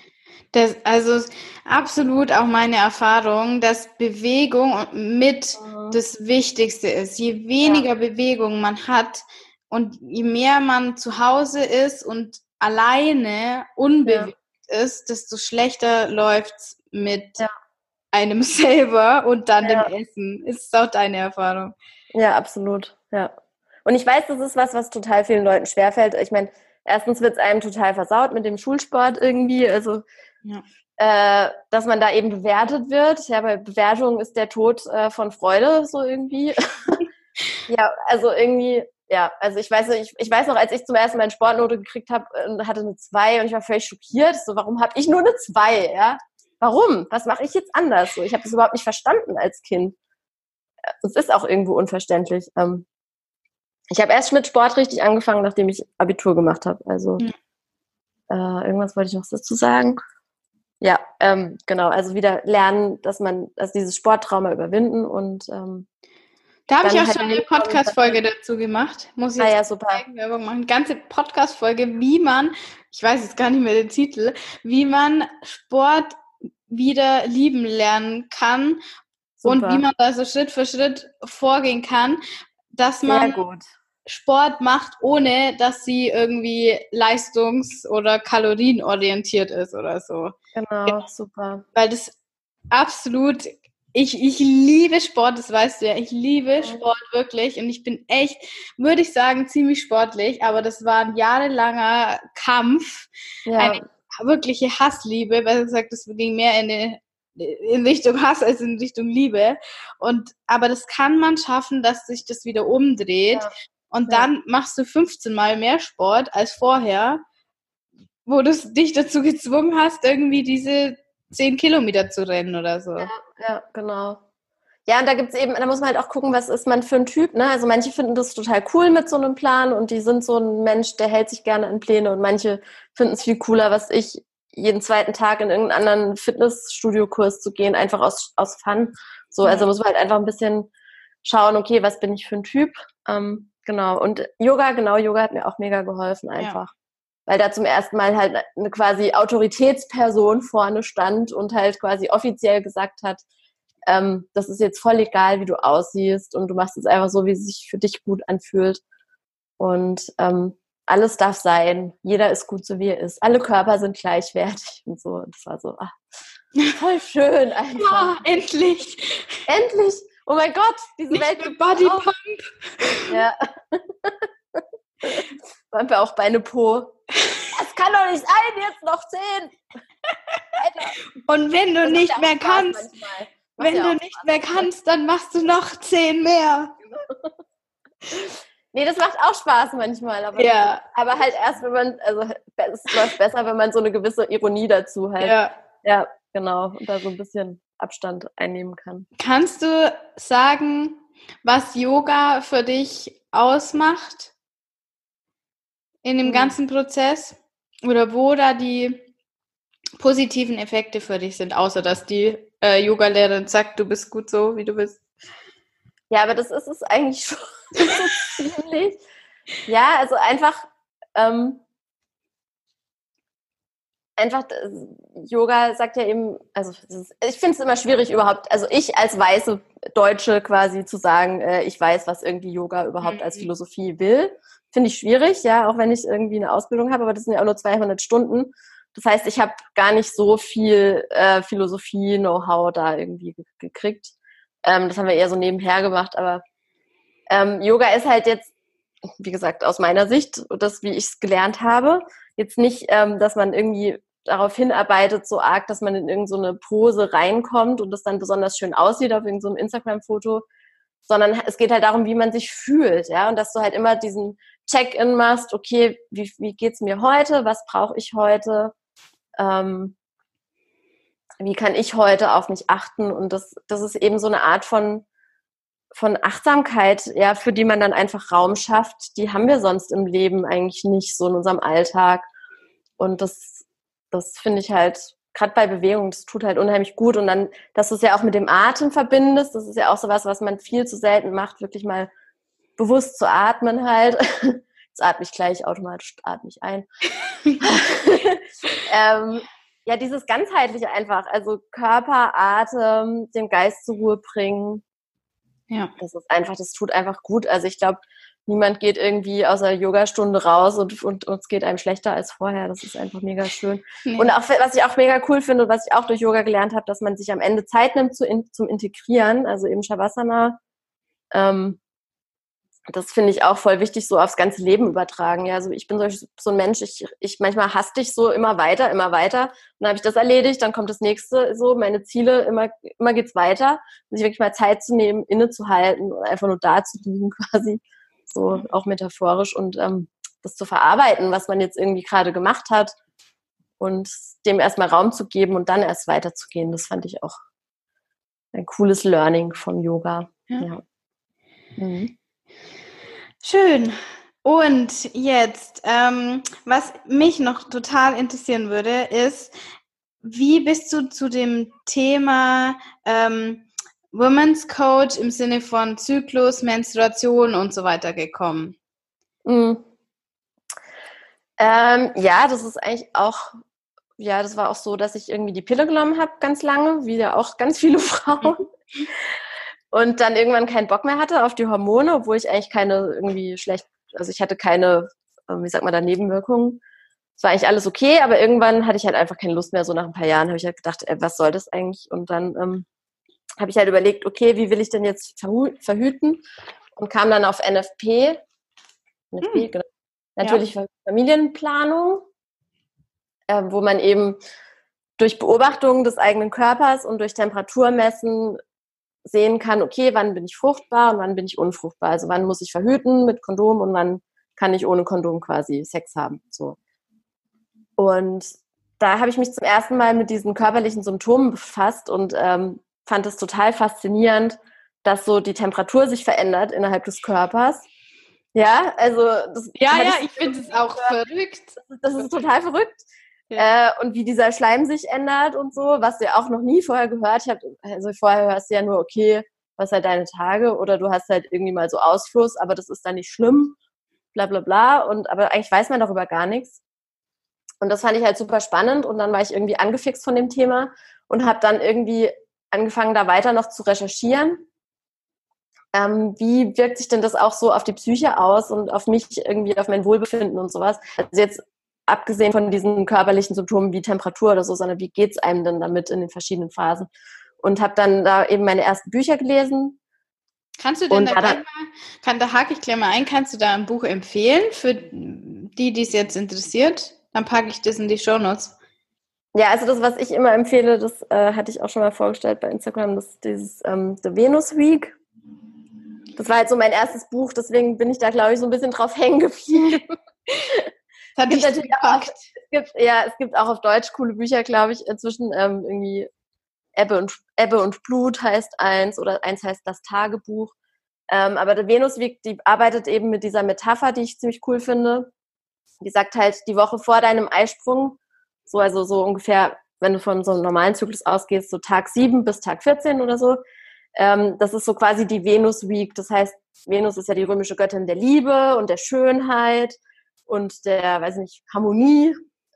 Das, also absolut auch meine Erfahrung, dass Bewegung mit mhm. das Wichtigste ist. Je weniger ja. Bewegung man hat und je mehr man zu Hause ist und alleine unbewegt. Ist, desto schlechter läuft's mit ja. einem selber und dann dem Essen. Ist auch deine Erfahrung? Ja, absolut. Ja. Und ich weiß, das ist was, was total vielen Leuten schwerfällt. Ich meine, erstens wird es einem total versaut mit dem Schulsport irgendwie. Also, ja. äh, dass man da eben bewertet wird. Ja, bei Bewertung ist der Tod äh, von Freude so irgendwie. ja, also irgendwie, ja, also ich weiß, ich, ich weiß noch, als ich zum ersten Mal eine Sportnote gekriegt habe, äh, hatte eine 2 und ich war völlig schockiert. So, warum habe ich nur eine 2? Ja? Warum? Was mache ich jetzt anders? So, ich habe das überhaupt nicht verstanden als Kind. Es ist auch irgendwo unverständlich. Ähm, ich habe erst mit Sport richtig angefangen, nachdem ich Abitur gemacht habe. Also mhm. äh, irgendwas wollte ich noch dazu sagen. Ja, ähm, genau. Also wieder lernen, dass man, dass dieses Sporttrauma überwinden und ähm, da habe ich auch halt schon eine Podcast-Folge dazu gemacht. Muss ich ah, ja, super. Werbung machen. Ganze Podcast-Folge, wie man, ich weiß jetzt gar nicht mehr den Titel, wie man Sport wieder lieben lernen kann super. und wie man da so Schritt für Schritt vorgehen kann, dass man Sport macht, ohne dass sie irgendwie leistungs- oder kalorienorientiert ist oder so. Genau, ja. super. Weil das absolut, ich, ich liebe Sport, das weißt du ja, ich liebe Sport wirklich und ich bin echt, würde ich sagen, ziemlich sportlich, aber das war ein jahrelanger Kampf, ja. eine wirkliche Hassliebe, besser gesagt, das ging mehr in eine in Richtung Hass als in Richtung Liebe. Und aber das kann man schaffen, dass sich das wieder umdreht. Ja und ja. dann machst du 15 Mal mehr Sport als vorher, wo du dich dazu gezwungen hast, irgendwie diese 10 Kilometer zu rennen oder so. Ja, ja genau. Ja, und da gibt's eben, da muss man halt auch gucken, was ist man für ein Typ, ne? Also manche finden das total cool mit so einem Plan und die sind so ein Mensch, der hält sich gerne an Pläne und manche finden es viel cooler, was ich, jeden zweiten Tag in irgendeinen anderen Fitnessstudio-Kurs zu gehen, einfach aus, aus Fun. So, also muss man halt einfach ein bisschen schauen, okay, was bin ich für ein Typ? Ähm, Genau. Und Yoga, genau, Yoga hat mir auch mega geholfen einfach. Ja. Weil da zum ersten Mal halt eine quasi Autoritätsperson vorne stand und halt quasi offiziell gesagt hat, ähm, das ist jetzt voll egal, wie du aussiehst und du machst es einfach so, wie es sich für dich gut anfühlt. Und ähm, alles darf sein. Jeder ist gut, so wie er ist. Alle Körper sind gleichwertig und so. Und das war so, ach, voll schön einfach. Ja, endlich. Endlich oh mein Gott, diese Nicht Welt. Body Pump. Ja. Waren wir auch Beine Po. Kann doch nicht sein, jetzt noch zehn. Und wenn du nicht mehr kannst, wenn ja du nicht Spaß. mehr kannst, dann machst du noch zehn mehr. Nee, das macht auch Spaß manchmal, aber, ja. aber halt erst, wenn man, also es läuft besser, wenn man so eine gewisse Ironie dazu hat. Ja. Ja, genau. Und da so ein bisschen Abstand einnehmen kann. Kannst du sagen, was Yoga für dich ausmacht in dem hm. ganzen Prozess? Oder wo da die positiven Effekte für dich sind, außer dass die äh, Yoga-Lehrerin sagt, du bist gut so, wie du bist? Ja, aber das ist es eigentlich schon ziemlich. Ja, also einfach ähm, einfach, Yoga sagt ja eben, also ist, ich finde es immer schwierig überhaupt, also ich als weiße Deutsche quasi zu sagen, äh, ich weiß, was irgendwie Yoga überhaupt mhm. als Philosophie will, finde ich schwierig, ja, auch wenn ich irgendwie eine Ausbildung habe, aber das sind ja auch nur 200 Stunden. Das heißt, ich habe gar nicht so viel äh, Philosophie-Know-how da irgendwie gekriegt. Ähm, das haben wir eher so nebenher gemacht, aber ähm, Yoga ist halt jetzt, wie gesagt, aus meiner Sicht, das, wie ich es gelernt habe, jetzt nicht, ähm, dass man irgendwie darauf hinarbeitet, so arg, dass man in irgendeine so Pose reinkommt und das dann besonders schön aussieht auf irgendeinem so Instagram-Foto, sondern es geht halt darum, wie man sich fühlt, ja, und dass du halt immer diesen Check-in machst, okay, wie, wie geht's mir heute, was brauche ich heute, ähm, wie kann ich heute auf mich achten? Und das, das ist eben so eine Art von von Achtsamkeit, ja, für die man dann einfach Raum schafft, die haben wir sonst im Leben eigentlich nicht so in unserem Alltag. Und das, das finde ich halt gerade bei Bewegung, das tut halt unheimlich gut. Und dann, dass du es ja auch mit dem Atem verbindest, das ist ja auch so was, was man viel zu selten macht, wirklich mal bewusst zu atmen halt. Jetzt atme ich gleich automatisch, atme ich ein. ähm, ja, dieses ganzheitliche einfach, also Körper, Atem, den Geist zur Ruhe bringen. Ja. Das ist einfach, das tut einfach gut. Also ich glaube, niemand geht irgendwie aus der Yogastunde raus und, und uns geht einem schlechter als vorher. Das ist einfach mega schön. Nee. Und auch, was ich auch mega cool finde und was ich auch durch Yoga gelernt habe, dass man sich am Ende Zeit nimmt zu in, zum Integrieren, also eben Shavasana. Ähm, das finde ich auch voll wichtig, so aufs ganze Leben übertragen. Ja, also ich bin so, so ein Mensch, ich, ich manchmal hasse dich so immer weiter, immer weiter. Und dann habe ich das erledigt, dann kommt das nächste, so meine Ziele, immer, immer geht's weiter. Und sich wirklich mal Zeit zu nehmen, innezuhalten und einfach nur da zu liegen quasi so auch metaphorisch und ähm, das zu verarbeiten, was man jetzt irgendwie gerade gemacht hat und dem erstmal Raum zu geben und dann erst weiterzugehen. Das fand ich auch ein cooles Learning vom Yoga. Ja. ja. Mhm. Schön. Und jetzt, ähm, was mich noch total interessieren würde, ist, wie bist du zu dem Thema ähm, Women's Coach im Sinne von Zyklus, Menstruation und so weiter gekommen? Mhm. Ähm, ja, das ist eigentlich auch, ja, das war auch so, dass ich irgendwie die Pille genommen habe ganz lange, wie ja auch ganz viele Frauen. Und dann irgendwann keinen Bock mehr hatte auf die Hormone, obwohl ich eigentlich keine irgendwie schlecht, also ich hatte keine, ähm, wie sagt man da, Nebenwirkungen. Es war eigentlich alles okay, aber irgendwann hatte ich halt einfach keine Lust mehr. So nach ein paar Jahren habe ich halt gedacht, ey, was soll das eigentlich? Und dann ähm, habe ich halt überlegt, okay, wie will ich denn jetzt verhüten? Und kam dann auf NFP. NFP hm. genau. Natürlich ja. Familienplanung, äh, wo man eben durch Beobachtung des eigenen Körpers und durch Temperaturmessen sehen kann, okay, wann bin ich fruchtbar und wann bin ich unfruchtbar. Also wann muss ich verhüten mit Kondom und wann kann ich ohne Kondom quasi Sex haben. So. Und da habe ich mich zum ersten Mal mit diesen körperlichen Symptomen befasst und ähm, fand es total faszinierend, dass so die Temperatur sich verändert innerhalb des Körpers. Ja, also das ja, ja, ich, ich finde es auch verrückt. Das ist total verrückt. Ja. Äh, und wie dieser Schleim sich ändert und so, was du ja auch noch nie vorher gehört. Ich hab, also vorher hörst du ja nur, okay, was halt deine Tage oder du hast halt irgendwie mal so Ausfluss, aber das ist dann nicht schlimm, bla bla bla. Und aber eigentlich weiß man darüber gar nichts. Und das fand ich halt super spannend und dann war ich irgendwie angefixt von dem Thema und habe dann irgendwie angefangen, da weiter noch zu recherchieren. Ähm, wie wirkt sich denn das auch so auf die Psyche aus und auf mich irgendwie, auf mein Wohlbefinden und sowas? Also jetzt abgesehen von diesen körperlichen Symptomen wie Temperatur oder so, sondern wie geht's einem denn damit in den verschiedenen Phasen? Und habe dann da eben meine ersten Bücher gelesen. Kannst du denn da, mal, kann, da hake ich gleich mal ein, kannst du da ein Buch empfehlen für die, die es jetzt interessiert? Dann packe ich das in die Show Notes. Ja, also das, was ich immer empfehle, das äh, hatte ich auch schon mal vorgestellt bei Instagram, das ist dieses ähm, The Venus Week. Das war halt so mein erstes Buch, deswegen bin ich da, glaube ich, so ein bisschen drauf hängen geblieben. Das hat es gibt natürlich auch, es gibt, ja, es gibt auch auf Deutsch coole Bücher, glaube ich, inzwischen ähm, irgendwie Ebbe und, Ebbe und Blut heißt eins oder eins heißt das Tagebuch. Ähm, aber der Venus Week, die arbeitet eben mit dieser Metapher, die ich ziemlich cool finde. Die sagt halt, die Woche vor deinem Eisprung so, also so ungefähr, wenn du von so einem normalen Zyklus ausgehst, so Tag 7 bis Tag 14 oder so. Ähm, das ist so quasi die Venus Week. Das heißt, Venus ist ja die römische Göttin der Liebe und der Schönheit und der, weiß nicht, Harmonie.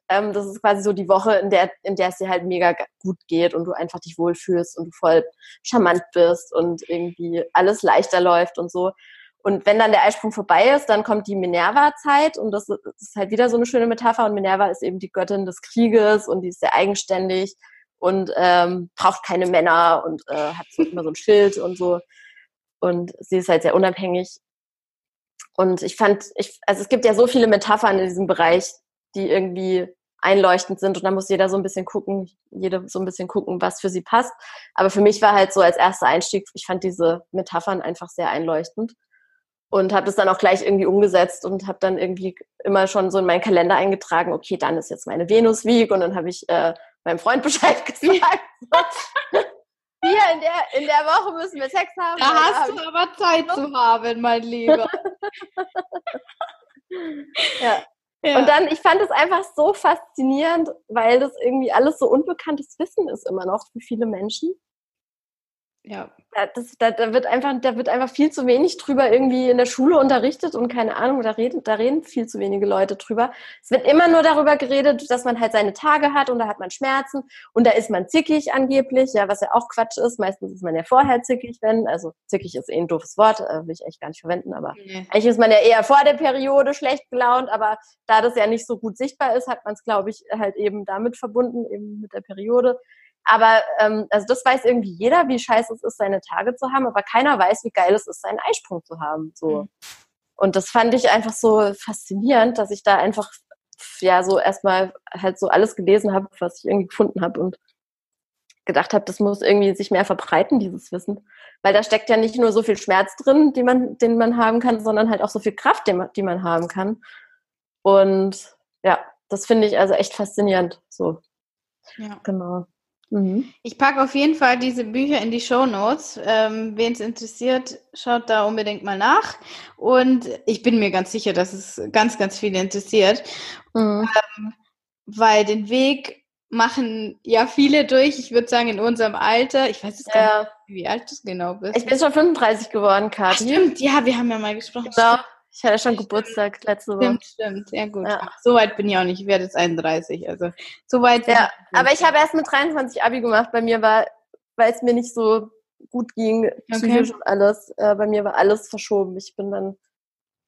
Ähm, das ist quasi so die Woche, in der, in der es dir halt mega gut geht und du einfach dich wohlfühlst und du voll charmant bist und irgendwie alles leichter läuft und so. Und wenn dann der Eisprung vorbei ist, dann kommt die Minerva-Zeit und das ist halt wieder so eine schöne Metapher. Und Minerva ist eben die Göttin des Krieges und die ist sehr eigenständig und ähm, braucht keine Männer und äh, hat so immer so ein Schild und so. Und sie ist halt sehr unabhängig. Und ich fand, ich, also es gibt ja so viele Metaphern in diesem Bereich, die irgendwie einleuchtend sind und da muss jeder so ein bisschen gucken, jede so ein bisschen gucken, was für sie passt. Aber für mich war halt so als erster Einstieg, ich fand diese Metaphern einfach sehr einleuchtend und habe das dann auch gleich irgendwie umgesetzt und habe dann irgendwie immer schon so in meinen Kalender eingetragen, okay, dann ist jetzt meine Venus Week und dann habe ich äh, meinem Freund Bescheid gesagt. Hier in der, in der Woche müssen wir Sex haben. Da hast du aber Zeit zu haben, mein Lieber. ja. ja. Und dann, ich fand es einfach so faszinierend, weil das irgendwie alles so unbekanntes Wissen ist immer noch für viele Menschen. Ja. Das, da, da, wird einfach, da wird einfach viel zu wenig drüber irgendwie in der Schule unterrichtet und keine Ahnung, da reden, da reden viel zu wenige Leute drüber. Es wird immer nur darüber geredet, dass man halt seine Tage hat und da hat man Schmerzen und da ist man zickig angeblich, ja, was ja auch Quatsch ist. Meistens ist man ja vorher zickig, wenn, also zickig ist eh ein doofes Wort, äh, will ich echt gar nicht verwenden, aber nee. eigentlich ist man ja eher vor der Periode schlecht gelaunt, aber da das ja nicht so gut sichtbar ist, hat man es, glaube ich, halt eben damit verbunden, eben mit der Periode. Aber ähm, also das weiß irgendwie jeder, wie scheiße es ist, seine Tage zu haben, aber keiner weiß, wie geil es ist, seinen Eisprung zu haben. So. Mhm. Und das fand ich einfach so faszinierend, dass ich da einfach ja so erstmal halt so alles gelesen habe, was ich irgendwie gefunden habe und gedacht habe, das muss irgendwie sich mehr verbreiten, dieses Wissen. Weil da steckt ja nicht nur so viel Schmerz drin, die man, den man haben kann, sondern halt auch so viel Kraft, die man, die man haben kann. Und ja, das finde ich also echt faszinierend. So. Ja. Genau. Mhm. Ich packe auf jeden Fall diese Bücher in die Show Notes. Ähm, Wen es interessiert, schaut da unbedingt mal nach. Und ich bin mir ganz sicher, dass es ganz, ganz viele interessiert. Mhm. Ähm, weil den Weg machen ja viele durch. Ich würde sagen, in unserem Alter. Ich weiß jetzt gar nicht, wie alt du genau bist. Ich bin schon 35 geworden, Kathi. Stimmt, ja, wir haben ja mal gesprochen. Genau. Ich hatte schon Geburtstag letzte Woche. Stimmt, stimmt. Ja, gut. Ja. so weit bin ich auch nicht. Ich werde jetzt 31. Also, so weit. Ja, aber ich habe erst mit 23 Abi gemacht. Bei mir war, weil es mir nicht so gut ging, psychisch okay. und alles. Äh, bei mir war alles verschoben. Ich bin dann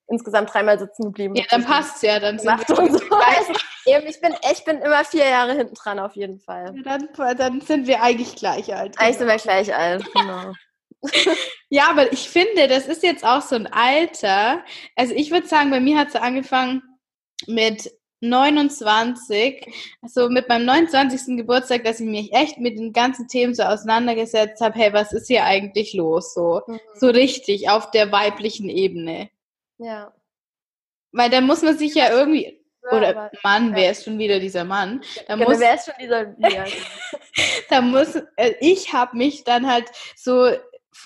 insgesamt dreimal sitzen geblieben. Ja, dann passt's ja. Dann sind wir und so. ich, bin, ich bin immer vier Jahre hinten dran, auf jeden Fall. Ja, dann, dann sind wir eigentlich gleich alt. Eigentlich sind wir gleich alt, genau ja, aber ich finde, das ist jetzt auch so ein Alter. Also ich würde sagen, bei mir hat es angefangen mit 29, also mit meinem 29. Geburtstag, dass ich mich echt mit den ganzen Themen so auseinandergesetzt habe, hey, was ist hier eigentlich los? So, mhm. so richtig auf der weiblichen Ebene. Ja. Weil dann muss man sich ja irgendwie, oder Mann, wer ist schon wieder dieser Mann? Da genau, muss, wer ist schon dieser, ja. da muss, äh, ich habe mich dann halt so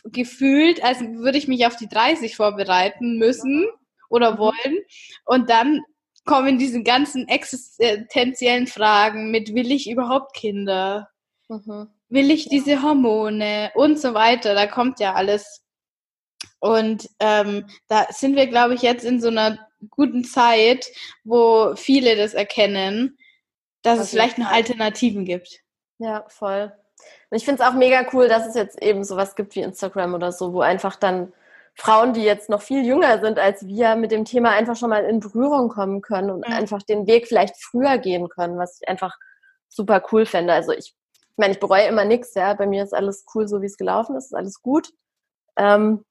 gefühlt, als würde ich mich auf die 30 vorbereiten müssen oder mhm. wollen. Und dann kommen diese ganzen existenziellen Fragen mit, will ich überhaupt Kinder? Mhm. Will ich diese Hormone und so weiter? Da kommt ja alles. Und ähm, da sind wir, glaube ich, jetzt in so einer guten Zeit, wo viele das erkennen, dass es vielleicht noch Alternativen gibt. Ja, voll. Und ich finde es auch mega cool, dass es jetzt eben sowas gibt wie Instagram oder so, wo einfach dann Frauen, die jetzt noch viel jünger sind als wir, mit dem Thema einfach schon mal in Berührung kommen können und mhm. einfach den Weg vielleicht früher gehen können, was ich einfach super cool fände. Also ich, ich meine, ich bereue immer nichts, ja. Bei mir ist alles cool, so wie es gelaufen ist, ist alles gut. Ähm,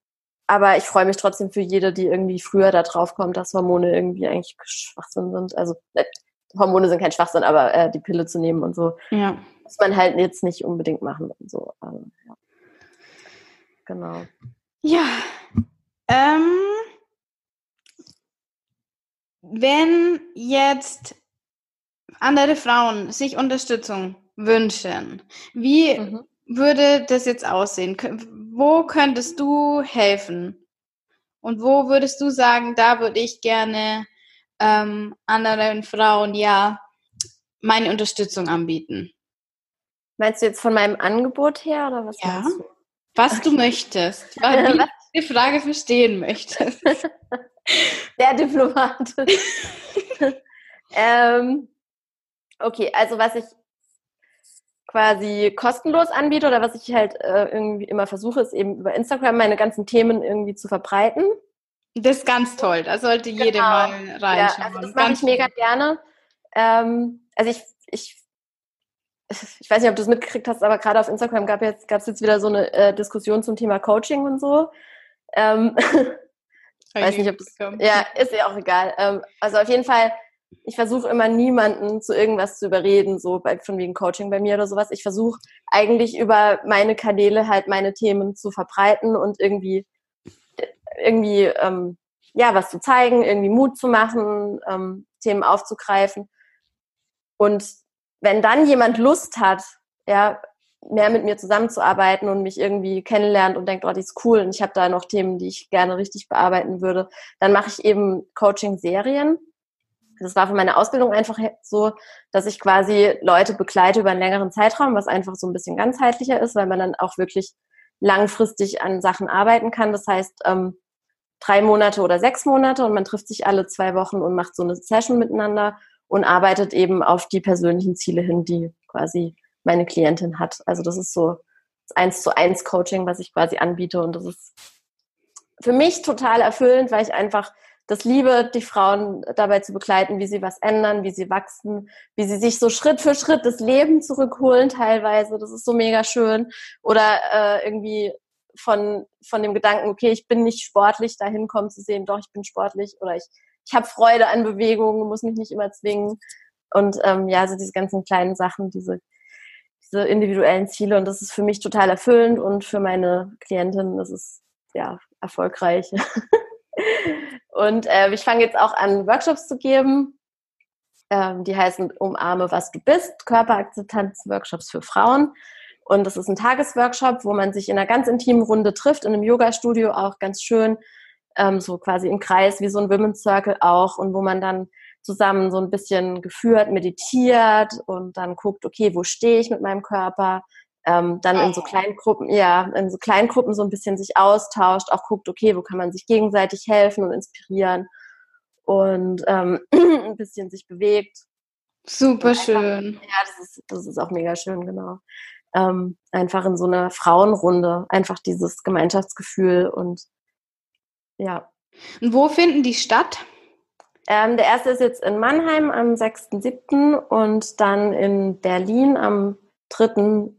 aber ich freue mich trotzdem für jede, die irgendwie früher da drauf kommt, dass Hormone irgendwie eigentlich Schwachsinn sind. Also äh, Hormone sind kein Schwachsinn, aber äh, die Pille zu nehmen und so. Ja muss man halt jetzt nicht unbedingt machen und so. Also, ja. Genau. Ja. Ähm, wenn jetzt andere Frauen sich Unterstützung wünschen, wie mhm. würde das jetzt aussehen? Wo könntest du helfen? Und wo würdest du sagen, da würde ich gerne ähm, anderen Frauen ja meine Unterstützung anbieten? Meinst du jetzt von meinem Angebot her oder was ja. du? Was du möchtest, weil du die Frage verstehen möchtest. Der Diplomat. ähm, okay, also was ich quasi kostenlos anbiete oder was ich halt äh, irgendwie immer versuche, ist eben über Instagram meine ganzen Themen irgendwie zu verbreiten. Das ist ganz toll, da sollte genau. jede mal reinschauen. Ja, also das mache ich mega gerne. Ähm, also ich, ich ich weiß nicht, ob du es mitgekriegt hast, aber gerade auf Instagram gab jetzt, gab es jetzt wieder so eine äh, Diskussion zum Thema Coaching und so. Ähm, weiß nicht, ob das, ja, ist ja auch egal. Ähm, also auf jeden Fall, ich versuche immer niemanden zu irgendwas zu überreden, so bei, von wegen Coaching bei mir oder sowas. Ich versuche eigentlich über meine Kanäle halt meine Themen zu verbreiten und irgendwie, irgendwie, ähm, ja, was zu zeigen, irgendwie Mut zu machen, ähm, Themen aufzugreifen. Und wenn dann jemand Lust hat, ja, mehr mit mir zusammenzuarbeiten und mich irgendwie kennenlernt und denkt, oh, die ist cool und ich habe da noch Themen, die ich gerne richtig bearbeiten würde, dann mache ich eben Coaching-Serien. Das war für meine Ausbildung einfach so, dass ich quasi Leute begleite über einen längeren Zeitraum, was einfach so ein bisschen ganzheitlicher ist, weil man dann auch wirklich langfristig an Sachen arbeiten kann. Das heißt, ähm, drei Monate oder sechs Monate und man trifft sich alle zwei Wochen und macht so eine Session miteinander und arbeitet eben auf die persönlichen Ziele hin, die quasi meine Klientin hat. Also das ist so eins zu eins Coaching, was ich quasi anbiete und das ist für mich total erfüllend, weil ich einfach das liebe, die Frauen dabei zu begleiten, wie sie was ändern, wie sie wachsen, wie sie sich so Schritt für Schritt das Leben zurückholen teilweise. Das ist so mega schön. Oder äh, irgendwie von, von dem Gedanken, okay, ich bin nicht sportlich, dahin kommen zu sehen, doch, ich bin sportlich oder ich ich habe Freude an Bewegungen, muss mich nicht immer zwingen. Und ähm, ja, also diese ganzen kleinen Sachen, diese, diese individuellen Ziele. Und das ist für mich total erfüllend und für meine Klientin, das ist ja erfolgreich. und äh, ich fange jetzt auch an, Workshops zu geben. Ähm, die heißen Umarme, was du bist, Körperakzeptanz-Workshops für Frauen. Und das ist ein Tagesworkshop, wo man sich in einer ganz intimen Runde trifft, in einem Yoga-Studio auch ganz schön ähm, so quasi im Kreis wie so ein Women's Circle auch und wo man dann zusammen so ein bisschen geführt, meditiert und dann guckt, okay, wo stehe ich mit meinem Körper? Ähm, dann in so kleinen Gruppen, ja, in so kleinen Gruppen so ein bisschen sich austauscht, auch guckt, okay, wo kann man sich gegenseitig helfen und inspirieren und ähm, ein bisschen sich bewegt. Super schön. Ja, das ist, das ist auch mega schön, genau. Ähm, einfach in so einer Frauenrunde, einfach dieses Gemeinschaftsgefühl und ja. Und wo finden die statt? Ähm, der erste ist jetzt in Mannheim am 6.7. und dann in Berlin am 3.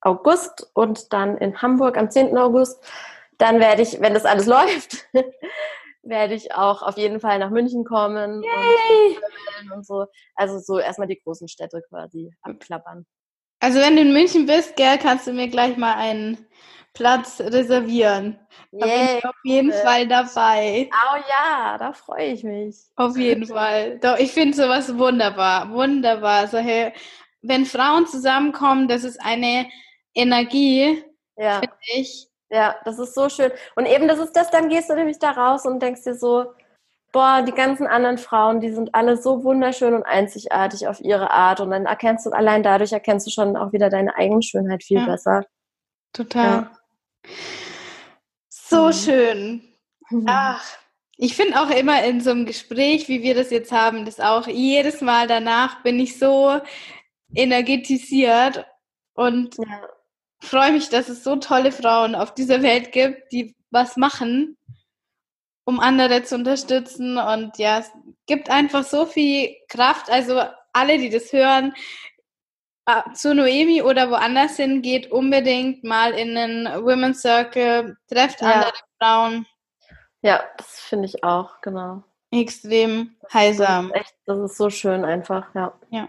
August und dann in Hamburg am 10. August. Dann werde ich, wenn das alles läuft, werde ich auch auf jeden Fall nach München kommen und, und, so. Also so erstmal die großen Städte quasi abklappern. Also wenn du in München bist, gell, kannst du mir gleich mal einen Platz reservieren. Da yeah. bin ich auf jeden Fall dabei. Oh ja, da freue ich mich. Auf jeden Fall. Doch, ich finde sowas wunderbar. Wunderbar. So, hey, wenn Frauen zusammenkommen, das ist eine Energie, ja. finde ich. Ja, das ist so schön. Und eben das ist das, dann gehst du nämlich da raus und denkst dir so, boah, die ganzen anderen Frauen, die sind alle so wunderschön und einzigartig auf ihre Art. Und dann erkennst du, allein dadurch erkennst du schon auch wieder deine eigene Schönheit viel ja. besser. Total. Ja. So mhm. schön. Mhm. Ach, ich finde auch immer in so einem Gespräch, wie wir das jetzt haben, das auch jedes Mal danach bin ich so energetisiert und ja. freue mich, dass es so tolle Frauen auf dieser Welt gibt, die was machen, um andere zu unterstützen. Und ja, es gibt einfach so viel Kraft. Also alle, die das hören, zu Noemi oder woanders hin, geht unbedingt mal in einen Women's Circle, trefft ja. andere Frauen. Ja, das finde ich auch, genau. Extrem heilsam. Das ist, echt, das ist so schön einfach, ja. Ja.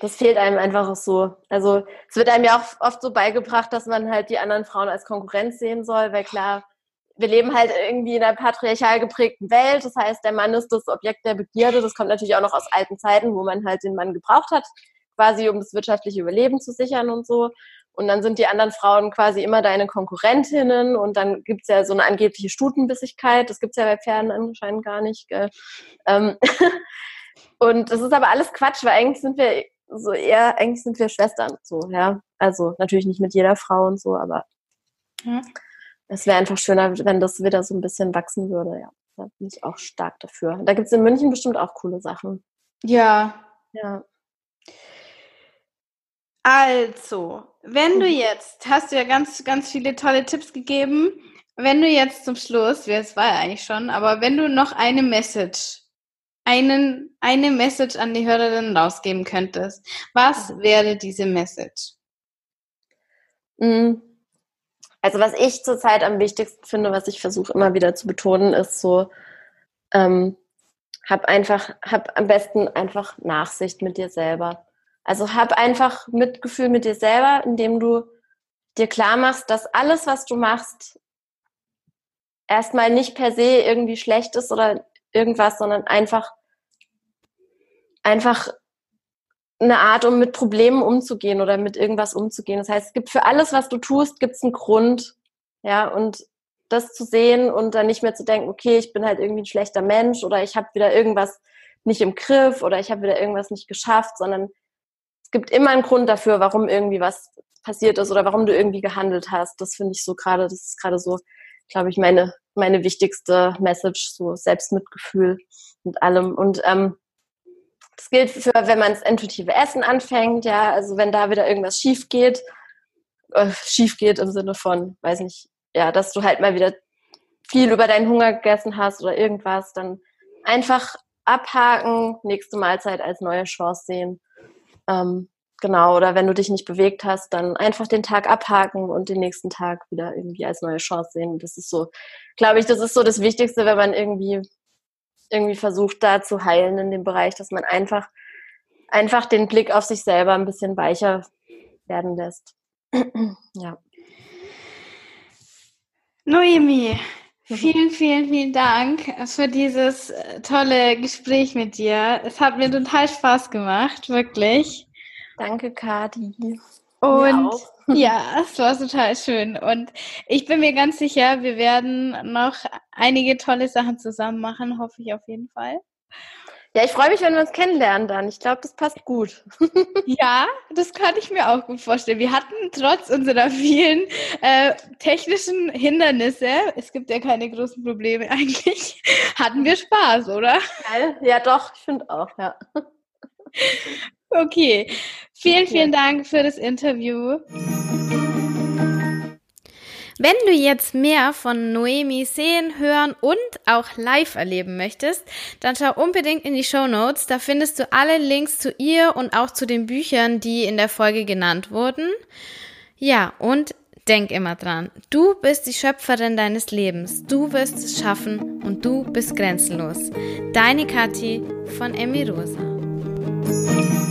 Das fehlt einem einfach auch so. Also es wird einem ja auch oft so beigebracht, dass man halt die anderen Frauen als Konkurrenz sehen soll, weil klar, wir leben halt irgendwie in einer patriarchal geprägten Welt. Das heißt, der Mann ist das Objekt der Begierde. Das kommt natürlich auch noch aus alten Zeiten, wo man halt den Mann gebraucht hat quasi, um das wirtschaftliche Überleben zu sichern und so. Und dann sind die anderen Frauen quasi immer deine Konkurrentinnen und dann gibt's ja so eine angebliche Stutenbissigkeit. Das gibt's ja bei Pferden anscheinend gar nicht. Ähm und das ist aber alles Quatsch, weil eigentlich sind wir so eher, eigentlich sind wir Schwestern so, ja. Also natürlich nicht mit jeder Frau und so, aber es wäre einfach schöner, wenn das wieder so ein bisschen wachsen würde, ja. Da bin ich auch stark dafür. Da gibt's in München bestimmt auch coole Sachen. Ja. Ja. Also, wenn du mhm. jetzt, hast du ja ganz, ganz viele tolle Tipps gegeben, wenn du jetzt zum Schluss, es war ja eigentlich schon, aber wenn du noch eine Message einen, eine Message an die Hörerin rausgeben könntest, was wäre diese Message? Mm. Also was ich zurzeit am wichtigsten finde, was ich versuche immer wieder zu betonen, ist so, ähm, hab einfach, hab am besten einfach Nachsicht mit dir selber. Also hab einfach Mitgefühl mit dir selber, indem du dir klar machst, dass alles, was du machst, erstmal nicht per se irgendwie schlecht ist oder irgendwas, sondern einfach, einfach eine Art, um mit Problemen umzugehen oder mit irgendwas umzugehen. Das heißt, es gibt für alles, was du tust, gibt es einen Grund. Ja, und das zu sehen und dann nicht mehr zu denken, okay, ich bin halt irgendwie ein schlechter Mensch oder ich habe wieder irgendwas nicht im Griff oder ich habe wieder irgendwas nicht geschafft, sondern gibt immer einen Grund dafür, warum irgendwie was passiert ist oder warum du irgendwie gehandelt hast. Das finde ich so gerade, das ist gerade so, glaube ich, meine, meine wichtigste Message, so Selbstmitgefühl und allem. Und ähm, das gilt für, wenn man das intuitive Essen anfängt, ja, also wenn da wieder irgendwas schief geht, äh, schief geht im Sinne von, weiß nicht, ja, dass du halt mal wieder viel über deinen Hunger gegessen hast oder irgendwas, dann einfach abhaken, nächste Mahlzeit als neue Chance sehen. Ähm, genau, oder wenn du dich nicht bewegt hast, dann einfach den Tag abhaken und den nächsten Tag wieder irgendwie als neue Chance sehen. Das ist so, glaube ich, das ist so das Wichtigste, wenn man irgendwie irgendwie versucht, da zu heilen in dem Bereich, dass man einfach, einfach den Blick auf sich selber ein bisschen weicher werden lässt. ja. Noemi, vielen, vielen, vielen Dank für dieses äh, tolle Gespräch mit dir. Es hat mir total Spaß gemacht, wirklich. Danke, Kati. Und ja, es war total schön. Und ich bin mir ganz sicher, wir werden noch einige tolle Sachen zusammen machen, hoffe ich auf jeden Fall. Ja, ich freue mich, wenn wir uns kennenlernen dann. Ich glaube, das passt gut. ja, das kann ich mir auch gut vorstellen. Wir hatten trotz unserer vielen äh, technischen Hindernisse, es gibt ja keine großen Probleme eigentlich, hatten wir Spaß, oder? Ja, doch, ich finde auch, ja. Okay, vielen, vielen Dank für das Interview. Wenn du jetzt mehr von Noemi sehen, hören und auch live erleben möchtest, dann schau unbedingt in die Show Notes. Da findest du alle Links zu ihr und auch zu den Büchern, die in der Folge genannt wurden. Ja, und denk immer dran, du bist die Schöpferin deines Lebens. Du wirst es schaffen und du bist grenzenlos. Deine Kathi von Emmy Rosa.